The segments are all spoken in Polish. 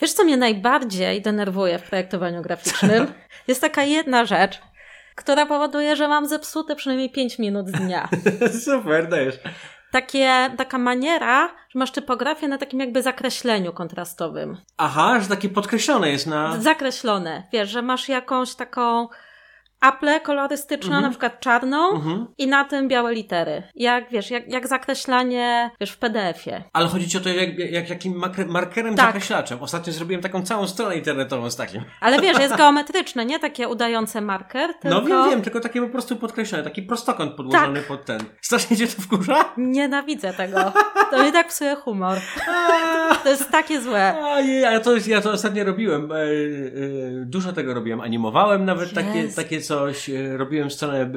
Wiesz, co mnie najbardziej denerwuje w projektowaniu graficznym? Jest taka jedna rzecz, która powoduje, że mam zepsute przynajmniej 5 minut dnia. Super, dajesz. Takie, taka maniera, że masz typografię na takim jakby zakreśleniu kontrastowym. Aha, że takie podkreślone jest na... Zakreślone. Wiesz, że masz jakąś taką aple kolorystyczną, Mhm. na przykład czarną Mhm. i na tym białe litery. Jak, wiesz, jak, jak zakreślanie, wiesz, w PDF-ie. Ale chodzi ci o to, jak, jak jakim markerem Tak. zakreślaczem. Ostatnio zrobiłem taką całą stronę internetową z takim. Ale wiesz, jest geometryczne, nie takie udające marker, tylko... No wiem, wiem, tylko takie po prostu podkreślone, taki prostokąt podłożony Tak. pod ten. Strasznie cię to wkurza? Nienawidzę tego. To mi tak psuje humor. To jest takie złe. A, nie, to, ja to ostatnio robiłem. E, e, dużo tego robiłem. Animowałem nawet takie, takie coś. E, robiłem stronę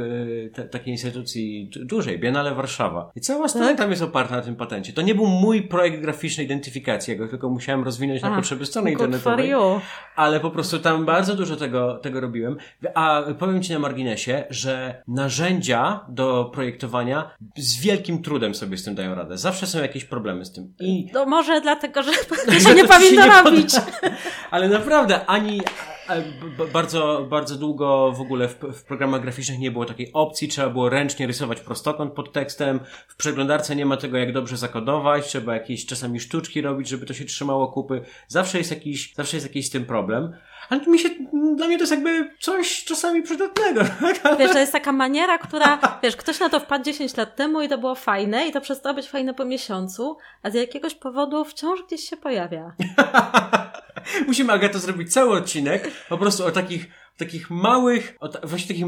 te, takiej instytucji du- dużej, Biennale Warszawa. I cała strona Tak? tam jest oparta na tym patencie. To nie był mój projekt graficznej identyfikacji, ja go tylko musiałem rozwinąć na A, potrzeby strony internetowej. you. Ale po prostu tam bardzo dużo tego, tego robiłem. A powiem Ci na marginesie, że narzędzia do projektowania z wielkim trudem sobie z tym dają radę. Zawsze są jakieś problemy z tym. I To może dlatego, że się nie nie robić. Ale naprawdę ani bardzo, bardzo długo w ogóle w, w programach graficznych nie było takiej opcji, trzeba było ręcznie rysować prostokąt pod tekstem. W przeglądarce nie ma tego jak dobrze zakodować, trzeba jakieś czasami sztuczki robić, żeby to się trzymało kupy. Zawsze jest jakiś, zawsze jest jakiś z tym problem. Ale mi się, dla mnie to jest jakby coś czasami przydatnego. tak? Wiesz, to jest taka maniera, która, wiesz, ktoś na to wpadł 10 lat temu i to było fajne i to przestało być fajne po miesiącu, a z jakiegoś powodu wciąż gdzieś się pojawia. Musimy, Agato, zrobić cały odcinek po prostu o takich, takich małych, właśnie takich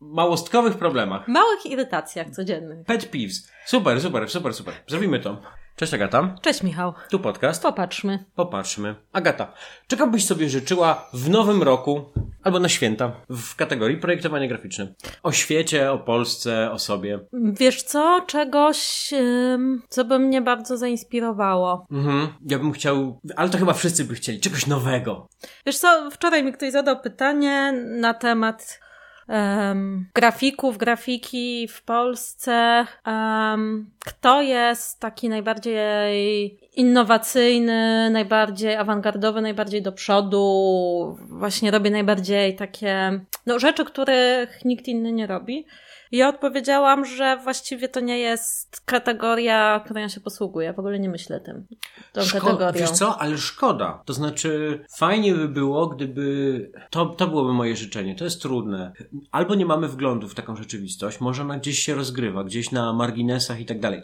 małostkowych problemach. Małych irytacjach codziennych. Pet peeves. Super, super, super, super. Zrobimy to. Cześć Agata. Cześć Michał. Tu podcast. Popatrzmy. Popatrzmy. Agata, czego byś sobie życzyła w nowym roku albo na święta w kategorii projektowanie graficzne? O świecie, o Polsce, o sobie. Wiesz co? Czegoś, ym, co by mnie bardzo zainspirowało. Mhm. Ja bym chciał, ale to chyba wszyscy by chcieli, czegoś nowego. Wiesz co? Wczoraj mi ktoś zadał pytanie na temat em, grafików, grafiki w Polsce. Em, kto jest taki najbardziej innowacyjny, najbardziej awangardowy, najbardziej do przodu, właśnie robi najbardziej takie no, rzeczy, których nikt inny nie robi. Ja odpowiedziałam, że właściwie to nie jest kategoria, którą ja się posługuję. W ogóle nie myślę tym. Tą kategorią. Wiesz co, ale szkoda. To znaczy, fajnie by było, gdyby. To, to byłoby moje życzenie. To jest trudne. Albo nie mamy wglądu w taką rzeczywistość, może ona gdzieś się rozgrywa, gdzieś na marginesach i tak dalej.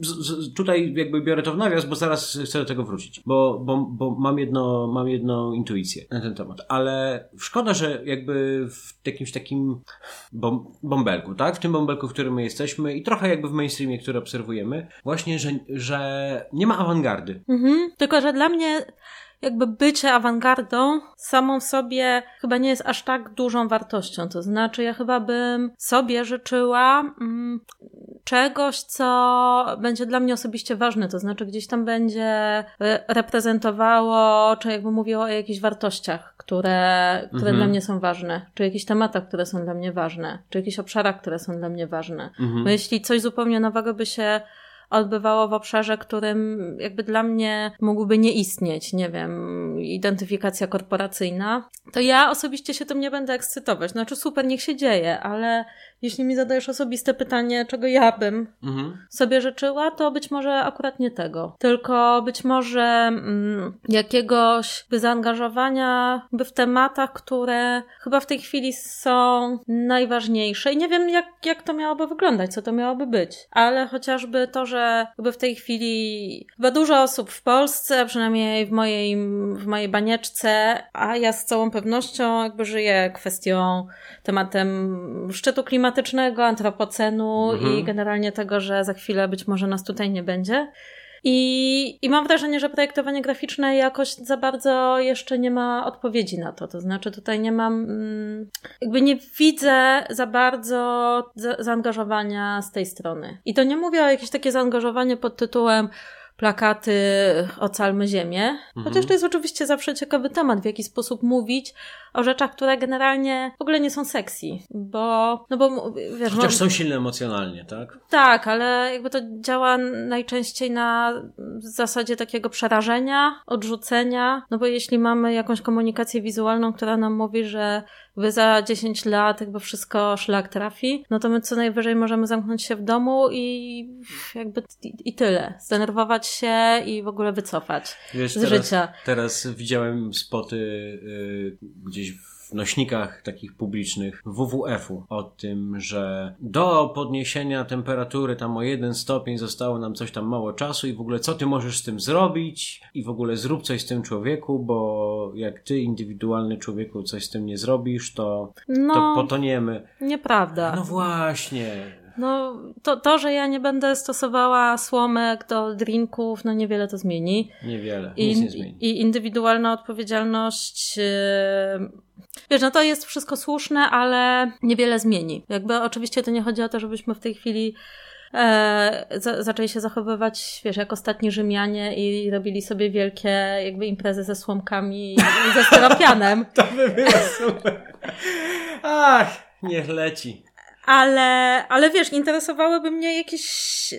Z, z, tutaj jakby biorę to w nawias, bo zaraz chcę do tego wrócić. Bo, bo, bo mam, jedno, mam jedną intuicję na ten temat. Ale szkoda, że jakby w jakimś takim bąbelku, tak? W tym bąbelku, w którym my jesteśmy i trochę jakby w mainstreamie, który obserwujemy, właśnie, że, że nie ma awangardy. Mhm. Tylko, że dla mnie jakby bycie awangardą samą w sobie chyba nie jest aż tak dużą wartością. To znaczy, ja chyba bym sobie życzyła mm, czegoś, co będzie dla mnie osobiście ważne. To znaczy, gdzieś tam będzie re- reprezentowało, czy jakby mówiło o jakichś wartościach, które, które Mhm. dla mnie są ważne, czy jakichś tematach, które są dla mnie ważne, czy jakichś obszarach, które są dla mnie ważne. Mhm. Bo jeśli coś zupełnie nowego by się odbywało w obszarze, którym jakby dla mnie mógłby nie istnieć, nie wiem, identyfikacja korporacyjna, to ja osobiście się tym nie będę ekscytować. Znaczy super, niech się dzieje, ale jeśli mi zadajesz osobiste pytanie, czego ja bym Mhm. sobie życzyła, to być może akurat nie tego. Tylko być może mm, jakiegoś by zaangażowania by w tematach, które chyba w tej chwili są najważniejsze. I nie wiem, jak, jak to miałoby wyglądać, co to miałoby być. Ale chociażby to, że jakby w tej chwili chyba dużo osób w Polsce, przynajmniej w mojej, w mojej banieczce, a ja z całą pewnością jakby żyję kwestią, tematem szczytu klimatycznego, antropocenu Mhm. i generalnie tego, że za chwilę być może nas tutaj nie będzie. I, I mam wrażenie, że projektowanie graficzne jakoś za bardzo jeszcze nie ma odpowiedzi na to. To znaczy, tutaj nie mam, mm, jakby nie widzę za bardzo za, zaangażowania z tej strony. I to nie mówię o jakieś takie zaangażowanie pod tytułem plakaty Ocalmy Ziemię. Mhm. Chociaż to jest oczywiście zawsze ciekawy temat, w jaki sposób mówić o rzeczach, które generalnie w ogóle nie są sexy, bo, no bo wiesz... Chociaż są silne emocjonalnie, tak? Tak, ale jakby to działa najczęściej na zasadzie takiego przerażenia, odrzucenia, no bo jeśli mamy jakąś komunikację wizualną, która nam mówi, że by za 10 lat jakby wszystko szlak trafi, no to my co najwyżej możemy zamknąć się w domu i jakby i, i tyle. Zdenerwować się i w ogóle wycofać Wiesz, z teraz, życia. Teraz widziałem spoty yy, gdzieś w w nośnikach takich publicznych WWF-u o tym, że do podniesienia temperatury tam o jeden stopień zostało nam coś tam mało czasu i w ogóle co ty możesz z tym zrobić i w ogóle zrób coś z tym człowieku, bo jak ty indywidualny człowieku coś z tym nie zrobisz, to, no, to potoniemy. Nieprawda. No właśnie. No, to, to, że ja nie będę stosowała słomek do drinków, no niewiele to zmieni. Niewiele, I, nic nie zmieni. I indywidualna odpowiedzialność... Wiesz, no to jest wszystko słuszne, ale niewiele zmieni. Jakby oczywiście to nie chodzi o to, żebyśmy w tej chwili e, za, zaczęli się zachowywać, wiesz, jak ostatni Rzymianie i robili sobie wielkie jakby imprezy ze słomkami i, i ze steropianem. to by było super. Ach, niech leci. Ale, ale wiesz, interesowałyby mnie jakieś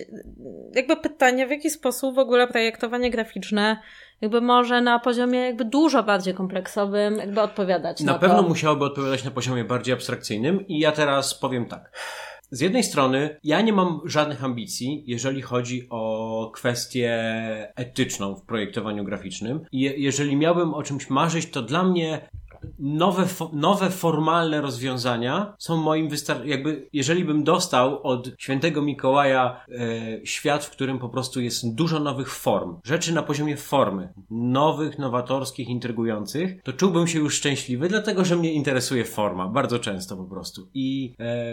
jakby pytania, w jaki sposób w ogóle projektowanie graficzne jakby może na poziomie jakby dużo bardziej kompleksowym jakby odpowiadać. Na, na pewno to. musiałoby odpowiadać na poziomie bardziej abstrakcyjnym i ja teraz powiem tak. Z jednej strony, ja nie mam żadnych ambicji, jeżeli chodzi o kwestię etyczną w projektowaniu graficznym. Je jeżeli miałbym o czymś marzyć, to dla mnie nowe, nowe formalne rozwiązania są moim wystar- jakby, jeżeli bym dostał od świętego Mikołaja e, świat, w którym po prostu jest dużo nowych form, rzeczy na poziomie formy, nowych, nowatorskich, intrygujących, to czułbym się już szczęśliwy, dlatego, że mnie interesuje forma, bardzo często po prostu. I e,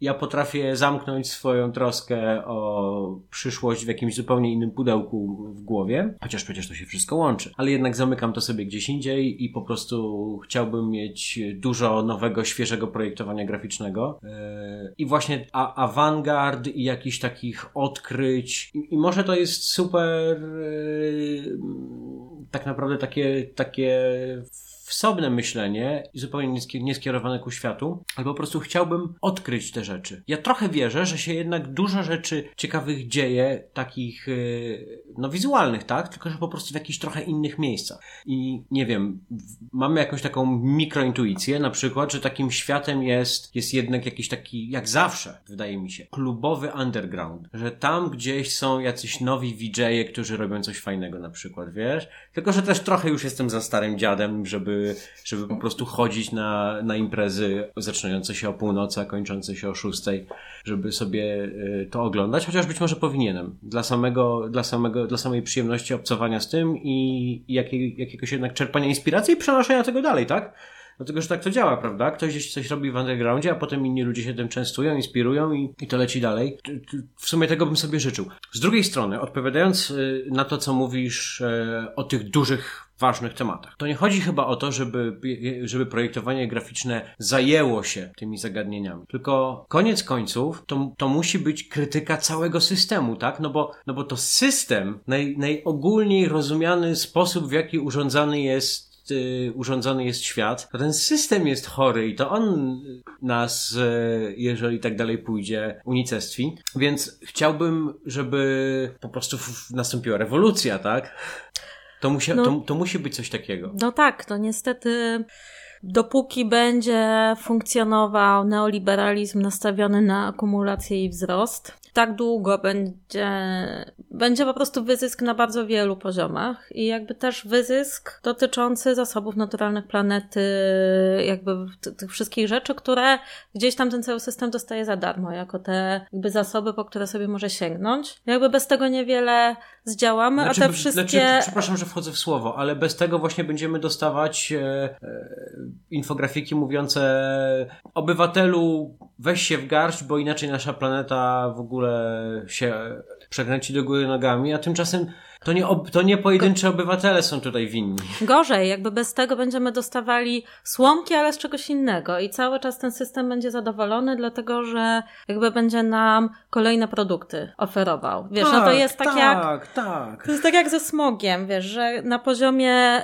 ja potrafię zamknąć swoją troskę o przyszłość w jakimś zupełnie innym pudełku w głowie, chociaż przecież to się wszystko łączy, ale jednak zamykam to sobie gdzieś indziej i po prostu chciałbym mieć dużo nowego, świeżego projektowania graficznego. E, I właśnie awangard i jakichś takich odkryć. I, może to jest super e, tak naprawdę takie, takie wsobne myślenie i zupełnie nieskierowane ku światu, ale po prostu chciałbym odkryć te rzeczy. Ja trochę wierzę, że się jednak dużo rzeczy ciekawych dzieje, takich, y, no wizualnych, tak? Tylko, że po prostu w jakichś trochę innych miejscach. I nie wiem, mamy jakąś taką mikrointuicję, na przykład, że takim światem jest, jest jednak jakiś taki, jak zawsze, wydaje mi się, klubowy underground. Że tam gdzieś są jacyś nowi VJ-e, którzy robią coś fajnego na przykład, wiesz? Tylko, że też trochę już jestem za starym dziadem, żeby żeby, po prostu chodzić na, na imprezy zaczynające się o północy, a kończące się o szóstej, żeby sobie y, to oglądać, chociaż być może powinienem. Dla samego, dla samego, dla samej przyjemności obcowania z tym i, jakiej, jakiegoś jednak czerpania inspiracji i przenoszenia tego dalej, tak? Dlatego, że tak to działa, prawda? Ktoś gdzieś coś robi w undergroundzie, a potem inni ludzie się tym częstują, inspirują i, i to leci dalej. W sumie tego bym sobie życzył. Z drugiej strony, odpowiadając y, na to, co mówisz y, o tych dużych ważnych tematach. To nie chodzi chyba o to, żeby, żeby projektowanie graficzne zajęło się tymi zagadnieniami. Tylko koniec końców to, to musi być krytyka całego systemu, tak? No bo, no bo to system, naj, najogólniej rozumiany sposób, w jaki urządzany jest y, urządzony jest świat, to ten system jest chory i to on nas, y, jeżeli tak dalej pójdzie, unicestwi. Więc chciałbym, żeby po prostu nastąpiła rewolucja, tak? To, musi, no, to, to musi być coś takiego. No tak, to niestety dopóki będzie funkcjonował neoliberalizm nastawiony na akumulację i wzrost, tak długo będzie, będzie po prostu wyzysk na bardzo wielu poziomach i jakby też wyzysk dotyczący zasobów naturalnych planety, jakby tych wszystkich rzeczy, które gdzieś tam ten cały system dostaje za darmo, jako te jakby zasoby, po które sobie może sięgnąć. Jakby bez tego niewiele zdziałamy, znaczy, a te wszystkie... Znaczy, przepraszam, że wchodzę w słowo, ale bez tego właśnie będziemy dostawać e, e, infografiki mówiące obywatelu weź się w garść, bo inaczej nasza planeta w ogóle się przekręci do góry nogami, a tymczasem To nie, to nie pojedyncze obywatele są tutaj winni. Gorzej, jakby bez tego będziemy dostawali słomki, ale z czegoś innego i cały czas ten system będzie zadowolony, dlatego że jakby będzie nam kolejne produkty oferował. Wiesz, tak, no to jest tak, tak jak... Tak, tak. To jest tak jak ze smogiem, wiesz, że na poziomie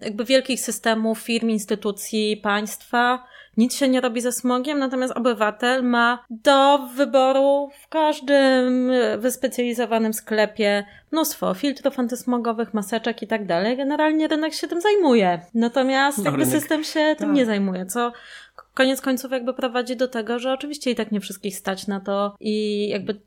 jakby wielkich systemów, firm, instytucji, państwa nic się nie robi ze smogiem, natomiast obywatel ma do wyboru w każdym wyspecjalizowanym sklepie mnóstwo filtrów antysmogowych, maseczek i tak dalej. Generalnie rynek się tym zajmuje. Natomiast no, jakby rynek, system się tym tak. nie zajmuje, co koniec końców jakby prowadzi do tego, że oczywiście i tak nie wszystkich stać na to i jakby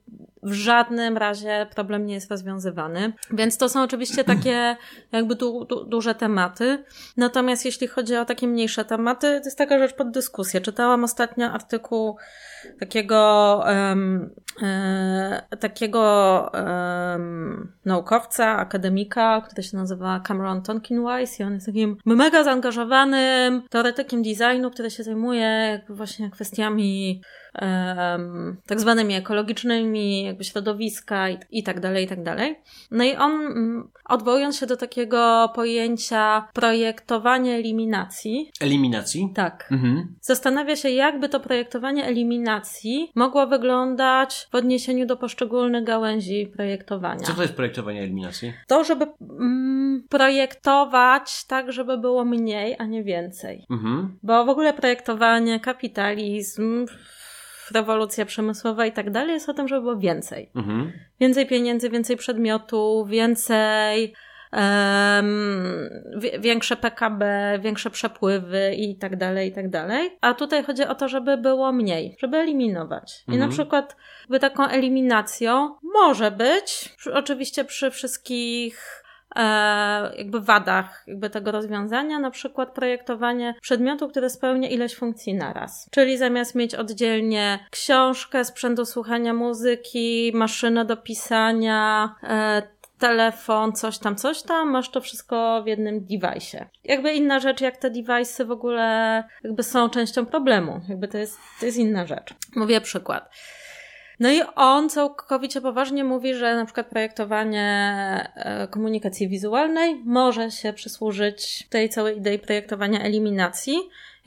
w żadnym razie problem nie jest rozwiązywany. Więc to są oczywiście takie jakby du, du, duże tematy. Natomiast jeśli chodzi o takie mniejsze tematy, to jest taka rzecz pod dyskusję. Czytałam ostatnio artykuł takiego um, e, takiego um, naukowca, akademika, który się nazywa Cameron Tonkin-Wise i on jest takim mega zaangażowanym teoretykiem designu, który się zajmuje właśnie kwestiami um, tak zwanymi ekologicznymi, jakby środowiska i, i tak dalej, i tak dalej. No i on, mm, odwołując się do takiego pojęcia projektowania eliminacji. Eliminacji? Tak. Mhm. Zastanawia się, jakby to projektowanie eliminacji mogło wyglądać w odniesieniu do poszczególnych gałęzi projektowania. Co to jest projektowanie eliminacji? To, żeby mm, projektować tak, żeby było mniej, a nie więcej. Mhm. Bo w ogóle projektowanie, kapitalizm, rewolucja przemysłowa i tak dalej, jest o tym, żeby było więcej. Mhm. Więcej pieniędzy, więcej przedmiotów, więcej um, większe PKB, większe przepływy i tak dalej, i tak dalej. A tutaj chodzi o to, żeby było mniej, żeby eliminować. I mhm. na przykład by taką eliminacją może być, oczywiście przy wszystkich E, jakby wadach jakby tego rozwiązania, na przykład projektowanie przedmiotu, który spełnia ileś funkcji naraz. Czyli zamiast mieć oddzielnie książkę, sprzęt do słuchania muzyki, maszynę do pisania, e, telefon, coś tam, coś tam, masz to wszystko w jednym device'ie. Jakby inna rzecz, jak te device'y w ogóle jakby są częścią problemu. Jakby to jest, to jest inna rzecz. Mówię przykład. No i on całkowicie poważnie mówi, że na przykład projektowanie e, komunikacji wizualnej może się przysłużyć tej całej idei projektowania eliminacji,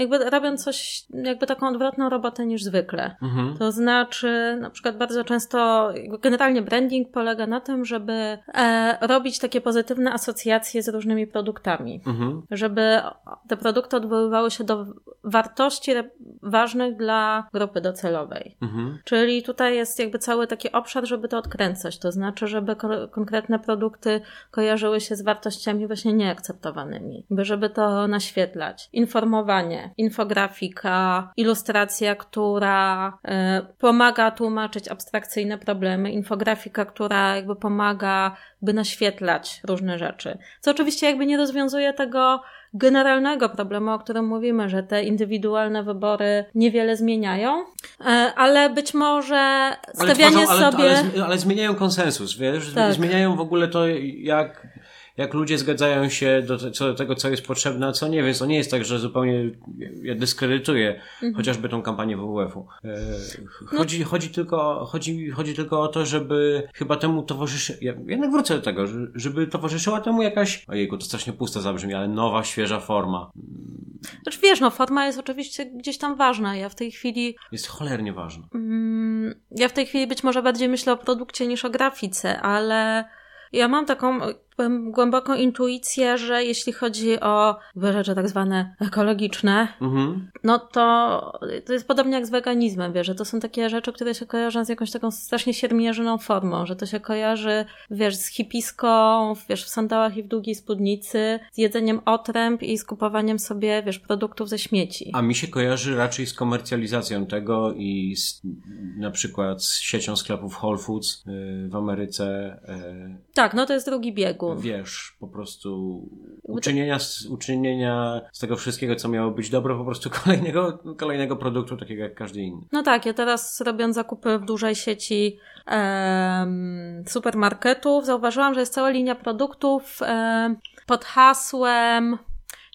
jakby robią coś, jakby taką odwrotną robotę niż zwykle. Mhm. To znaczy, na przykład bardzo często, generalnie branding polega na tym, żeby e, robić takie pozytywne asocjacje z różnymi produktami. Mhm. Żeby te produkty odwoływały się do wartości ważnych dla grupy docelowej. Mhm. Czyli tutaj jest jakby cały taki obszar, żeby to odkręcać. To znaczy, żeby ko konkretne produkty kojarzyły się z wartościami właśnie nieakceptowanymi. Żeby to naświetlać. Informowanie infografika, ilustracja, która y, pomaga tłumaczyć abstrakcyjne problemy, infografika, która jakby pomaga by naświetlać różne rzeczy. Co oczywiście jakby nie rozwiązuje tego generalnego problemu, o którym mówimy, że te indywidualne wybory niewiele zmieniają, e, ale być może stawianie ale tworzą, ale, sobie... Ale, ale, zmieniają konsensus, wiesz? Tak. Zmieniają w ogóle to, jak jak ludzie zgadzają się do, co, do tego, co jest potrzebne, a co nie, więc to nie jest tak, że zupełnie ja dyskredytuję mhm. chociażby tą kampanię WWF-u. E, chodzi, no. chodzi, tylko, chodzi, chodzi tylko o to, żeby chyba temu towarzyszy, ja jednak wrócę do tego, żeby towarzyszyła temu jakaś, ojejku, to strasznie pusto zabrzmi, ale nowa, świeża forma. Znaczy wiesz, no forma jest oczywiście gdzieś tam ważna. Ja w tej chwili... Jest cholernie ważna. Mm, ja w tej chwili być może bardziej myślę o produkcie niż o grafice, ale ja mam taką głęboką intuicję, że jeśli chodzi o rzeczy tak zwane ekologiczne, mhm. no to to jest podobnie jak z veganizmem, wiesz, że to są takie rzeczy, które się kojarzą z jakąś taką strasznie siermierzyną formą, że to się kojarzy, wiesz, z hipiską, wiesz, w sandałach i w długiej spódnicy, z jedzeniem otręb i z kupowaniem sobie, wiesz, produktów ze śmieci. A mi się kojarzy raczej z komercjalizacją tego i z, na przykład z siecią sklepów Whole Foods yy, w Ameryce. Yy. Tak, no to jest drugi bieg wiesz, po prostu uczynienia z, uczynienia z tego wszystkiego, co miało być dobro, po prostu kolejnego, kolejnego produktu, takiego jak każdy inny. No tak, ja teraz robiąc zakupy w dużej sieci em, supermarketów, zauważyłam, że jest cała linia produktów em, pod hasłem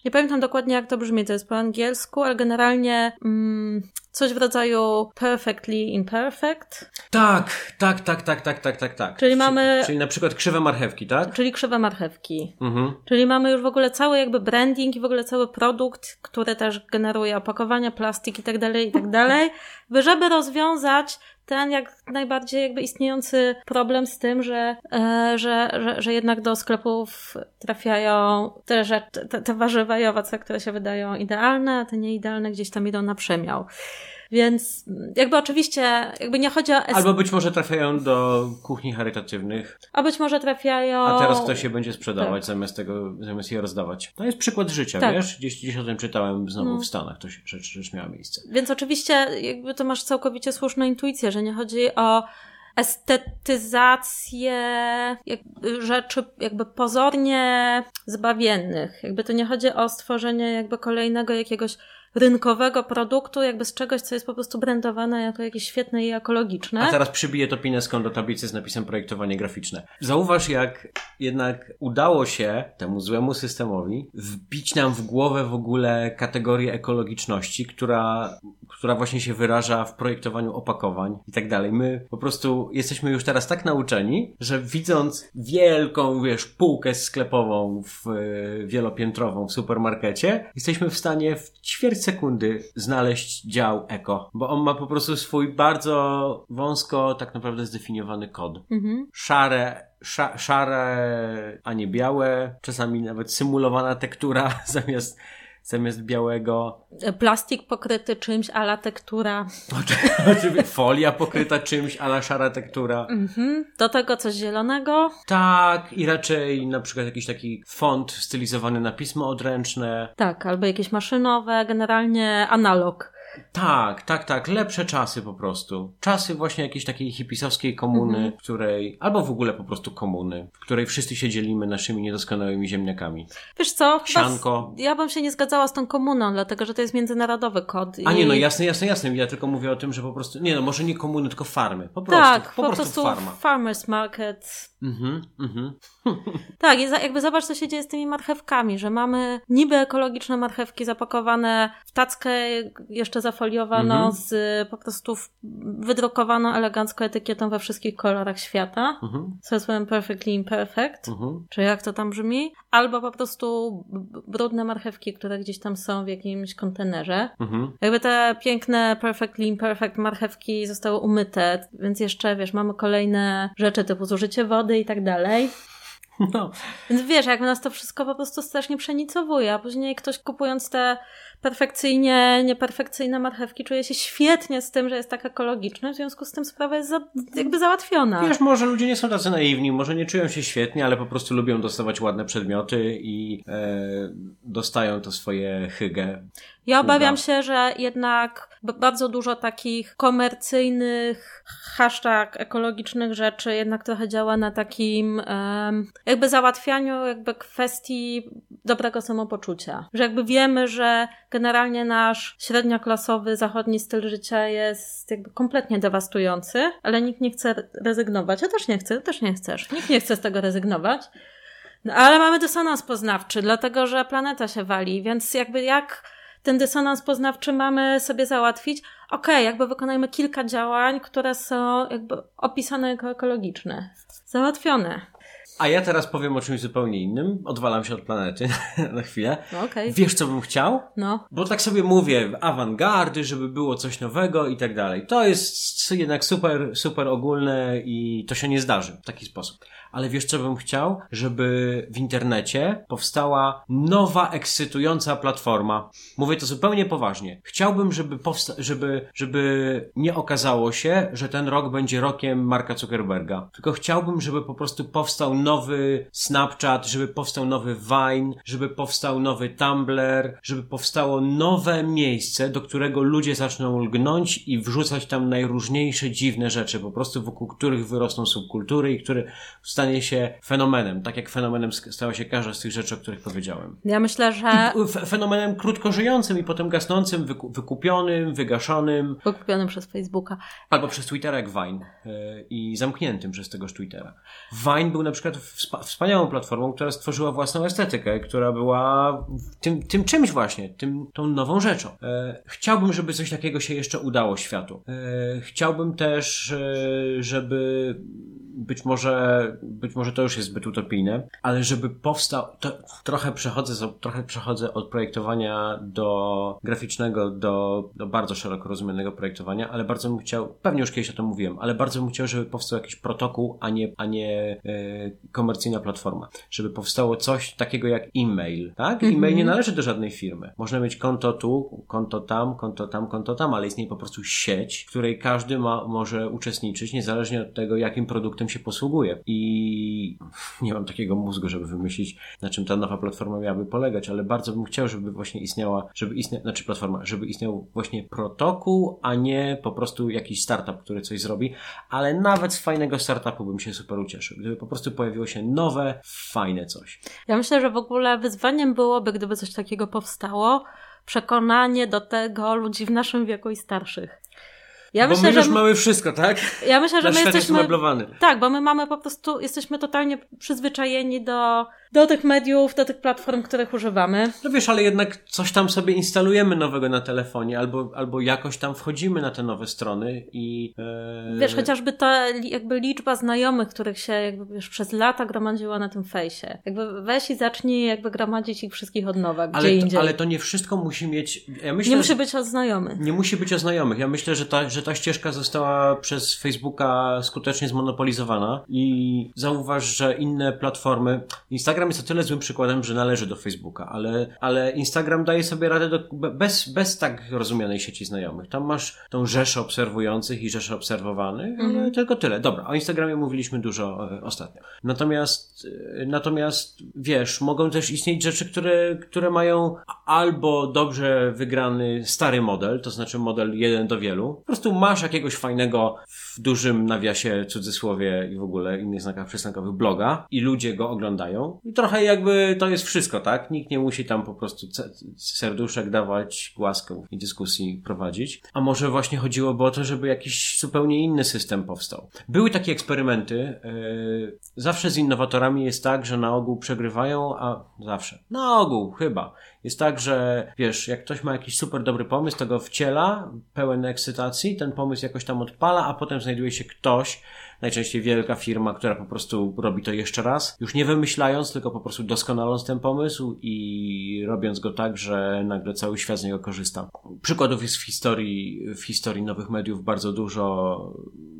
nie pamiętam dokładnie jak to brzmi, to jest po angielsku, ale generalnie mm, coś w rodzaju perfectly imperfect. Tak, tak, tak, tak, tak, tak, tak, tak. Czyli mamy... Czyli na przykład krzywe marchewki, tak? Czyli krzywe marchewki. Mhm. Czyli mamy już w ogóle cały jakby branding i w ogóle cały produkt, który też generuje opakowania, plastik i tak dalej, i tak dalej, żeby rozwiązać ten jak najbardziej jakby istniejący problem z tym, że, e, że, że, że jednak do sklepów trafiają te rzeczy, te, te warzywa i owoce, które się wydają idealne, a te nieidealne gdzieś tam idą na przemiał. Więc jakby oczywiście, jakby nie chodzi o... Es- Albo być może trafiają do kuchni charytatywnych, a być może trafiają... a teraz ktoś je będzie sprzedawać Tak. zamiast tego, zamiast je rozdawać. To jest przykład życia, Tak. wiesz? Gdzieś, gdzieś o tym czytałem znowu No. w Stanach, to się, rzecz, rzecz miała miejsce. Więc oczywiście jakby to masz całkowicie słuszną intuicję, że nie chodzi o estetyzację jakby rzeczy jakby pozornie zbawiennych. Jakby to nie chodzi o stworzenie jakby kolejnego jakiegoś rynkowego produktu, jakby z czegoś, co jest po prostu brandowane jako jakieś świetne i ekologiczne. A teraz przybiję to pineską do tablicy z napisem projektowanie graficzne. Zauważ, jak jednak udało się temu złemu systemowi wbić nam w głowę w ogóle kategorię ekologiczności, która, która właśnie się wyraża w projektowaniu opakowań i tak dalej. My po prostu jesteśmy już teraz tak nauczeni, że widząc wielką, wiesz, półkę sklepową w, e, wielopiętrową w supermarkecie, jesteśmy w stanie w ćwierć sekundy znaleźć dział eko, bo on ma po prostu swój bardzo wąsko tak naprawdę zdefiniowany kod. Mhm. Szare, sza, szare, a nie białe, czasami nawet symulowana tektura zamiast, zamiast białego. Plastik pokryty czymś, ala tektura. Oczywiście folia pokryta czymś, ale szara tektura. Mhm. Do tego coś zielonego. Tak, i raczej na przykład jakiś taki font stylizowany na pismo odręczne. Tak, albo jakieś maszynowe, generalnie analog. Tak, tak, tak, lepsze czasy po prostu. Czasy właśnie jakiejś takiej hipisowskiej komuny, w której, albo w ogóle po prostu komuny, w której wszyscy się dzielimy naszymi niedoskonałymi ziemniakami. Wiesz co? Chyba Sianko. z- ja bym się nie zgadzała z tą komuną, dlatego że to jest międzynarodowy kod. A nie, no i- jasne, jasne, jasne. Ja tylko mówię o tym, że po prostu, nie no, może nie komuny, tylko farmy. Po prostu, Tak, po, prostu, farma. farmers market. Mhm, mhm. Tak, i za- jakby zobacz, co się dzieje z tymi marchewkami, że mamy niby ekologiczne marchewki zapakowane w tackę, jeszcze zafoliowaną Mhm. z po prostu wydrukowaną elegancką etykietą we wszystkich kolorach świata. Mhm, Z hasłem Perfectly Imperfect. mhm. Czy jak to tam brzmi? Albo po prostu brudne marchewki, które gdzieś tam są w jakimś kontenerze. Mhm. Jakby te piękne Perfectly Imperfect marchewki zostały umyte, więc jeszcze, wiesz, mamy kolejne rzeczy typu zużycie wody i tak dalej. No, Więc wiesz, jak nas to wszystko po prostu strasznie przenicowuje, a później ktoś kupując te perfekcyjnie nieperfekcyjne marchewki czuje się świetnie z tym, że jest tak ekologiczny, w związku z tym sprawa jest za, jakby załatwiona. wiesz, może ludzie nie są tacy naiwni, może nie czują się świetnie, ale po prostu lubią dostawać ładne przedmioty i e, dostają to swoje hygge. Ja obawiam Uda. się, że jednak bardzo dużo takich komercyjnych hashtag ekologicznych rzeczy jednak trochę działa na takim em, jakby załatwianiu jakby kwestii dobrego samopoczucia. Że jakby wiemy, że generalnie nasz średnioklasowy zachodni styl życia jest jakby kompletnie dewastujący, ale nikt nie chce rezygnować. Ja też nie chcę, też nie chcesz. Nikt nie chce z tego rezygnować. No, ale mamy dysonans poznawczy, dlatego że planeta się wali, więc jakby jak ten dysonans poznawczy mamy sobie załatwić? Okej, jakby wykonajmy kilka działań, które są jakby opisane jako ekologiczne. Załatwione. A ja teraz powiem o czymś zupełnie innym. Odwalam się od planety na chwilę. No okej. Wiesz, co bym chciał? No. Bo tak sobie mówię, awangardy, żeby było coś nowego i tak dalej. To jest jednak super, super ogólne i to się nie zdarzy w taki sposób. Ale wiesz, co bym chciał? Żeby w internecie powstała nowa, ekscytująca platforma. Mówię to zupełnie poważnie. Chciałbym, żeby, powsta- żeby, żeby nie okazało się, że ten rok będzie rokiem Marka Zuckerberga. Tylko chciałbym, żeby po prostu powstał nowy Snapchat, żeby powstał nowy Vine, żeby powstał nowy Tumblr, żeby powstało nowe miejsce, do którego ludzie zaczną lgnąć i wrzucać tam najróżniejsze dziwne rzeczy, po prostu wokół których wyrosną subkultury i które, z stanie się fenomenem, tak jak fenomenem stała się każda z tych rzeczy, o których powiedziałem. Ja myślę, że... I fenomenem krótko żyjącym i potem gasnącym, wyku wykupionym, wygaszonym. Wykupionym przez Facebooka. Albo przez Twittera jak Vine yy, i zamkniętym przez tegoż Twittera. Vine był na przykład wspaniałą platformą, która stworzyła własną estetykę, która była tym, tym czymś właśnie, tym, tą nową rzeczą. Yy, chciałbym, żeby coś takiego się jeszcze udało światu. Yy, chciałbym też, żeby być może, być może to już jest zbyt utopijne, ale żeby powstał, trochę przechodzę, trochę przechodzę od projektowania do graficznego, do, do bardzo szeroko rozumianego projektowania, ale bardzo bym chciał, pewnie już kiedyś o tym mówiłem, ale bardzo bym chciał, żeby powstał jakiś protokół, a nie, a nie e, komercyjna platforma. Żeby powstało coś takiego jak e-mail, tak? Mm -hmm. E-mail nie należy do żadnej firmy. Można mieć konto tu, konto tam, konto tam, konto tam, ale istnieje po prostu sieć, w której każdy ma, może uczestniczyć, niezależnie od tego, jakim produktem się posługuje. I nie mam takiego mózgu, żeby wymyślić, na czym ta nowa platforma miałaby polegać, ale bardzo bym chciał, żeby właśnie istniała, żeby istniała, znaczy platforma, żeby istniał właśnie protokół, a nie po prostu jakiś startup, który coś zrobi, ale nawet z fajnego startupu bym się super ucieszył, gdyby po prostu pojawiło się nowe, fajne coś. Ja myślę, że w ogóle wyzwaniem byłoby, gdyby coś takiego powstało, przekonanie do tego ludzi w naszym wieku i starszych. Ja bo myślę, my już że mamy wszystko, tak? Ja myślę, że Nasz my jesteśmy. Jest tak, bo my mamy po prostu, jesteśmy totalnie przyzwyczajeni do do tych mediów, do tych platform, których używamy. No wiesz, ale jednak coś tam sobie instalujemy nowego na telefonie, albo, albo jakoś tam wchodzimy na te nowe strony i... E... Wiesz, chociażby ta jakby liczba znajomych, których się jakby wiesz, przez lata gromadziła na tym fejsie. Jakby weź i zacznij jakby gromadzić ich wszystkich od nowa, gdzie ale to, indziej. Ale to nie wszystko musi mieć... Ja myślę, nie musi być o znajomych. Nie musi być o znajomych. Ja myślę, że ta, że ta ścieżka została przez Facebooka skutecznie zmonopolizowana i zauważ, że inne platformy... Instagram Instagram jest o tyle złym przykładem, że należy do Facebooka, ale, ale Instagram daje sobie radę do, bez, bez tak rozumianej sieci znajomych. Tam masz tą rzeszę obserwujących i rzeszę obserwowanych, ale mm. tylko tyle. Dobra, o Instagramie mówiliśmy dużo e, ostatnio. Natomiast, e, natomiast wiesz, mogą też istnieć rzeczy, które, które mają albo dobrze wygrany stary model, to znaczy model jeden do wielu. Po prostu masz jakiegoś fajnego w dużym nawiasie, cudzysłowie i w ogóle innych znakach przystankowych bloga i ludzie go oglądają i trochę jakby to jest wszystko, tak? Nikt nie musi tam po prostu serduszek dawać, głasków i dyskusji prowadzić. A może właśnie chodziłoby o to, żeby jakiś zupełnie inny system powstał. Były takie eksperymenty. Yy, zawsze z innowatorami jest tak, że na ogół przegrywają, a zawsze. Na ogół, chyba. Jest tak, że wiesz, jak ktoś ma jakiś super dobry pomysł, to go wciela, pełen ekscytacji, ten pomysł jakoś tam odpala, a potem znajduje się ktoś, najczęściej wielka firma, która po prostu robi to jeszcze raz, już nie wymyślając, tylko po prostu doskonaląc ten pomysł i robiąc go tak, że nagle cały świat z niego korzysta. Przykładów jest w historii, w historii nowych mediów bardzo dużo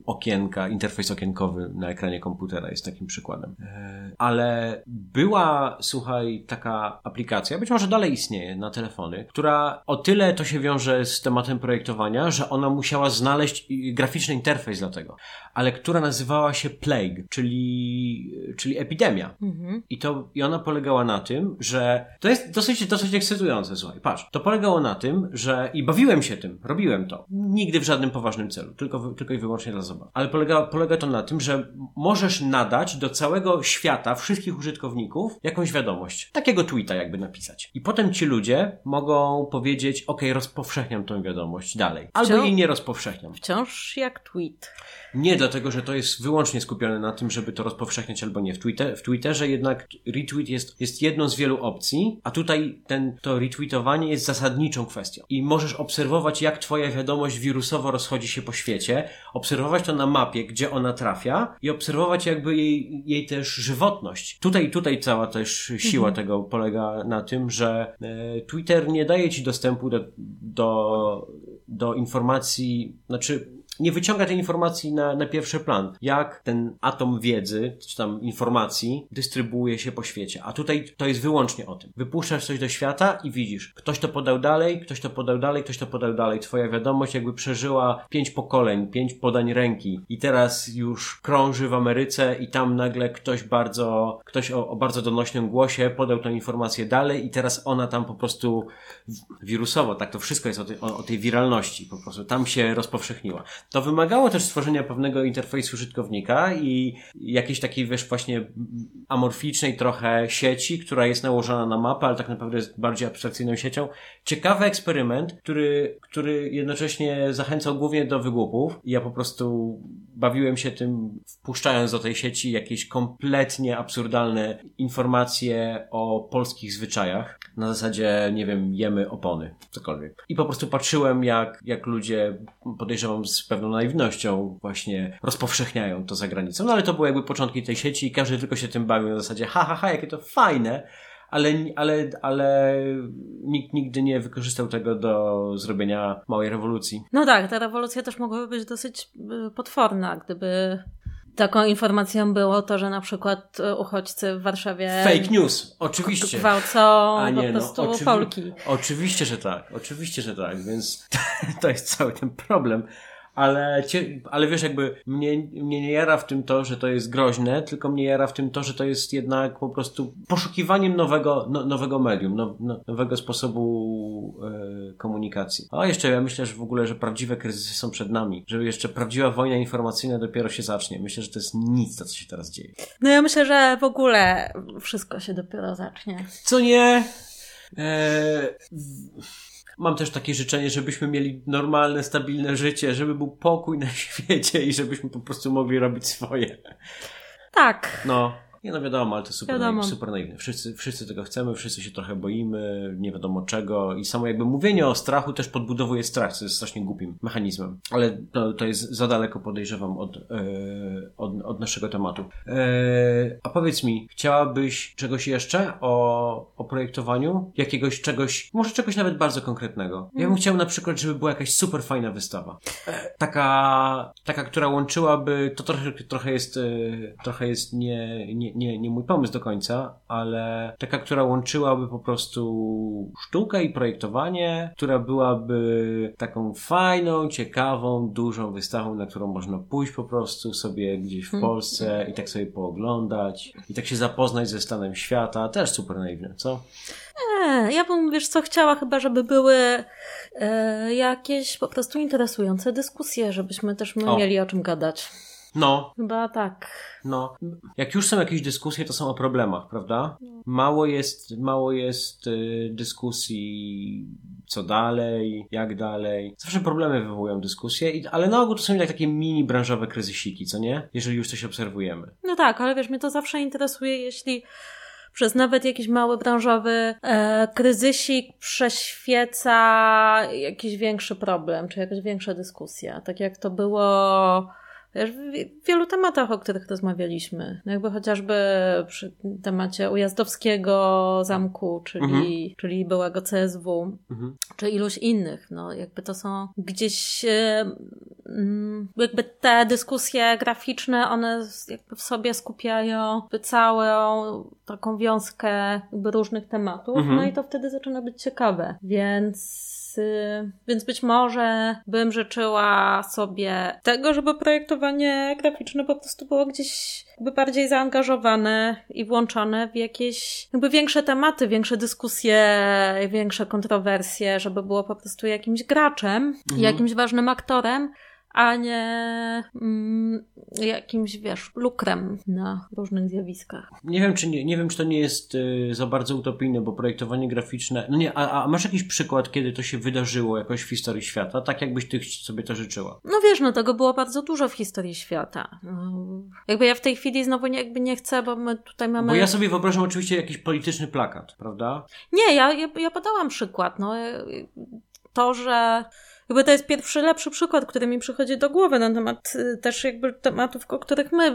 okienka, interfejs okienkowy na ekranie komputera jest takim przykładem. E, ale była, słuchaj, taka aplikacja, być może dalej istnieje na telefony, która o tyle to się wiąże z tematem projektowania, że ona musiała znaleźć graficzny interfejs dla tego, ale która nazywała się Plague, czyli, czyli epidemia. Mhm. I to, i ona polegała na tym, że to jest dosyć, dosyć ekscytujące, słuchaj, patrz, to polegało na tym, że i bawiłem się tym, robiłem to. Nigdy w żadnym poważnym celu, tylko, tylko i wyłącznie dla zabawy. Ale polega, polega to na tym, że możesz nadać do całego świata, wszystkich użytkowników, jakąś wiadomość. Takiego tweeta jakby napisać. I potem ci ludzie mogą powiedzieć, ok, rozpowszechniam tą wiadomość dalej. Albo Wciąż, jej nie rozpowszechniam. Wciąż jak tweet. Nie, dlatego, że to jest wyłącznie skupione na tym, żeby to rozpowszechniać albo nie. W, Twitter, w Twitterze jednak retweet jest, jest jedną z wielu opcji, a tutaj ten, to retweetowanie jest zasadniczą kwestią. I możesz obserwować, jak twoja wiadomość wirusowo rozchodzi się po świecie, obserwować to na mapie, gdzie ona trafia i obserwować jakby jej, jej też żywotność. Tutaj, tutaj cała też siła mhm. tego polega na tym, że e, Twitter nie daje ci dostępu do, do, do informacji, znaczy nie wyciąga tej informacji na, na pierwszy plan. Jak ten atom wiedzy, czy tam informacji, dystrybuuje się po świecie. A tutaj to jest wyłącznie o tym. Wypuszczasz coś do świata i widzisz, ktoś to podał dalej, ktoś to podał dalej, ktoś to podał dalej. Twoja wiadomość jakby przeżyła pięć pokoleń, pięć podań ręki i teraz już krąży w Ameryce i tam nagle ktoś bardzo, ktoś o, o bardzo donośnym głosie podał tę informację dalej i teraz ona tam po prostu wirusowo, tak to wszystko jest o, tej, o, o tej wiralności, po prostu tam się rozpowszechniła. To wymagało też stworzenia pewnego interfejsu użytkownika i jakiejś takiej, wiesz, właśnie amorficznej trochę sieci, która jest nałożona na mapę, ale tak naprawdę jest bardziej abstrakcyjną siecią. Ciekawy eksperyment, który, który jednocześnie zachęcał głównie do wygłupów. Ja po prostu bawiłem się tym, wpuszczając do tej sieci jakieś kompletnie absurdalne informacje o polskich zwyczajach. Na zasadzie, nie wiem, jemy opony, cokolwiek. I po prostu patrzyłem, jak, jak ludzie, podejrzewam z pewną naiwnością, właśnie rozpowszechniają to za granicą. No ale to były jakby początki tej sieci i każdy tylko się tym bawił na zasadzie, ha, ha, ha, jakie to fajne ale, ale, ale nikt nigdy nie wykorzystał tego do zrobienia małej rewolucji. No tak, ta rewolucja też mogłaby być dosyć y, potworna, gdyby taką informacją było to, że na przykład y, uchodźcy w Warszawie. Fake news, oczywiście. Gwałcą A nie, po no, prostu no, oczywi- Polki. Oczywiście, że tak, oczywiście, że tak, więc to jest cały ten problem ale, ale wiesz, jakby mnie, mnie nie jara w tym to, że to jest groźne, tylko mnie jara w tym to, że to jest jednak po prostu poszukiwaniem nowego, no, nowego medium, no, no, nowego sposobu e, komunikacji. A jeszcze ja myślę, że w ogóle, że prawdziwe kryzysy są przed nami, że jeszcze prawdziwa wojna informacyjna dopiero się zacznie. Myślę, że to jest nic, to co się teraz dzieje. No ja myślę, że w ogóle wszystko się dopiero zacznie. Co nie? Eee, Mam też takie życzenie, żebyśmy mieli normalne, stabilne życie, żeby był pokój na świecie i żebyśmy po prostu mogli robić swoje. Tak. No. Nie no wiadomo, ale to super, naiwne, super naiwne. Wszyscy, wszyscy tego chcemy, wszyscy się trochę boimy, nie wiadomo czego i samo jakby mówienie o strachu też podbudowuje strach, co jest strasznie głupim mechanizmem. Ale to, to jest za daleko podejrzewam od, e, od, od naszego tematu. E, a powiedz mi, chciałabyś czegoś jeszcze o, o projektowaniu? Jakiegoś czegoś, może czegoś nawet bardzo konkretnego. Ja bym chciał na przykład, żeby była jakaś super fajna wystawa. E, taka, taka, która łączyłaby, to trochę, trochę jest, trochę jest nie, nie nie, nie mój pomysł do końca, ale taka, która łączyłaby po prostu sztukę i projektowanie, która byłaby taką fajną, ciekawą, dużą wystawą, na którą można pójść po prostu sobie gdzieś w hmm. Polsce i tak sobie pooglądać i tak się zapoznać ze stanem świata. Też super naiwne, co? Nie, ja bym, wiesz co, chciała chyba, żeby były e, jakieś po prostu interesujące dyskusje, żebyśmy też my o. mieli o czym gadać. No. Chyba tak. No. Jak już są jakieś dyskusje, to są o problemach, prawda? Mało jest, mało jest y, dyskusji co dalej, jak dalej. Zawsze problemy wywołują dyskusje, ale na ogół to są jak takie mini branżowe kryzysiki, co nie? Jeżeli już coś obserwujemy. No tak, ale wiesz, mnie to zawsze interesuje, jeśli przez nawet jakiś mały branżowy e, kryzysik prześwieca jakiś większy problem, czy jakaś większa dyskusja. Tak jak to było w wielu tematach, o których rozmawialiśmy. No jakby chociażby przy temacie Ujazdowskiego zamku, czyli, mhm. czyli byłego CSW, mhm. czy iluś innych. No jakby to są gdzieś mm, jakby te dyskusje graficzne, one jakby w sobie skupiają całą taką wiązkę różnych tematów, mhm. no i to wtedy zaczyna być ciekawe. Więc więc być może bym życzyła sobie tego, żeby projektowanie graficzne po prostu było gdzieś jakby bardziej zaangażowane i włączone w jakieś jakby większe tematy, większe dyskusje, większe kontrowersje, żeby było po prostu jakimś graczem, mhm. jakimś ważnym aktorem, a nie mm, jakimś, wiesz, lukrem na różnych zjawiskach. Nie wiem, czy nie, nie wiem, czy to nie jest y, za bardzo utopijne, bo projektowanie graficzne. No nie, a, a, masz jakiś przykład, kiedy to się wydarzyło jakoś w historii świata, tak jakbyś ty sobie to życzyła? No wiesz, no tego było bardzo dużo w historii świata. No, jakby ja w tej chwili znowu nie, jakby nie chcę, bo my tutaj mamy. Bo ja sobie wyobrażam oczywiście jakiś polityczny plakat, prawda? Nie, ja, ja, ja podałam przykład. No, to, że Chyba to jest pierwszy lepszy przykład, który mi przychodzi do głowy na temat y, też jakby tematów, o których my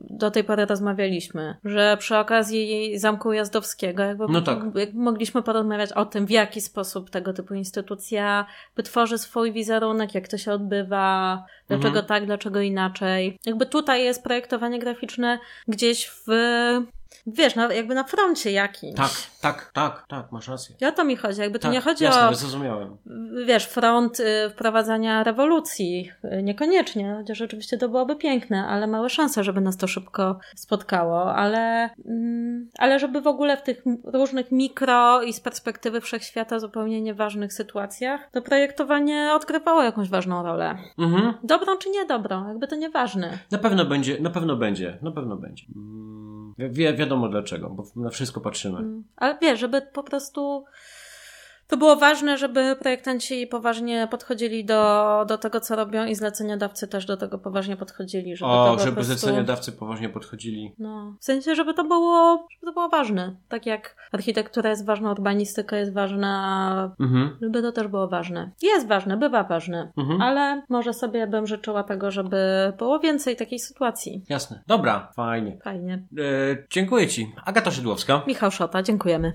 do tej pory rozmawialiśmy. Że przy okazji Zamku Jazdowskiego jakby, no tak. jakby mogliśmy porozmawiać o tym, w jaki sposób tego typu instytucja wytworzy swój wizerunek, jak to się odbywa, dlaczego mhm. tak, dlaczego inaczej. Jakby tutaj jest projektowanie graficzne gdzieś w wiesz, na, jakby na froncie jakimś. Tak, tak, tak, tak, masz rację. O to mi chodzi. Jakby Tak, tu nie chodzi jasne, o, zrozumiałem. wiesz, front y, wprowadzania rewolucji. Y, Niekoniecznie, chociaż oczywiście to byłoby piękne, ale małe szanse, żeby nas to szybko spotkało. Ale, mm, ale żeby w ogóle w tych różnych mikro i z perspektywy wszechświata zupełnie nieważnych sytuacjach to projektowanie odgrywało jakąś ważną rolę. Mhm. Dobrą czy niedobrą, jakby to nieważne. Na pewno będzie, na pewno będzie, na pewno będzie. Mm, Wi wiadomo dlaczego, bo na wszystko patrzymy. Mm. Ale wiesz, żeby po prostu to było ważne, żeby projektanci poważnie podchodzili do, do tego, co robią i zleceniodawcy też do tego poważnie podchodzili. Żeby O, żeby prostu... zleceniodawcy poważnie podchodzili. No, w sensie, żeby to było, żeby to było ważne. Tak jak architektura jest ważna, urbanistyka jest ważna, Mhm. żeby to też było ważne. Jest ważne, bywa ważne, Mhm. ale może sobie bym życzyła tego, żeby było więcej takiej sytuacji. Jasne. Dobra, fajnie. Fajnie. E, dziękuję Ci. Agata Szydłowska. Michał Szota, dziękujemy.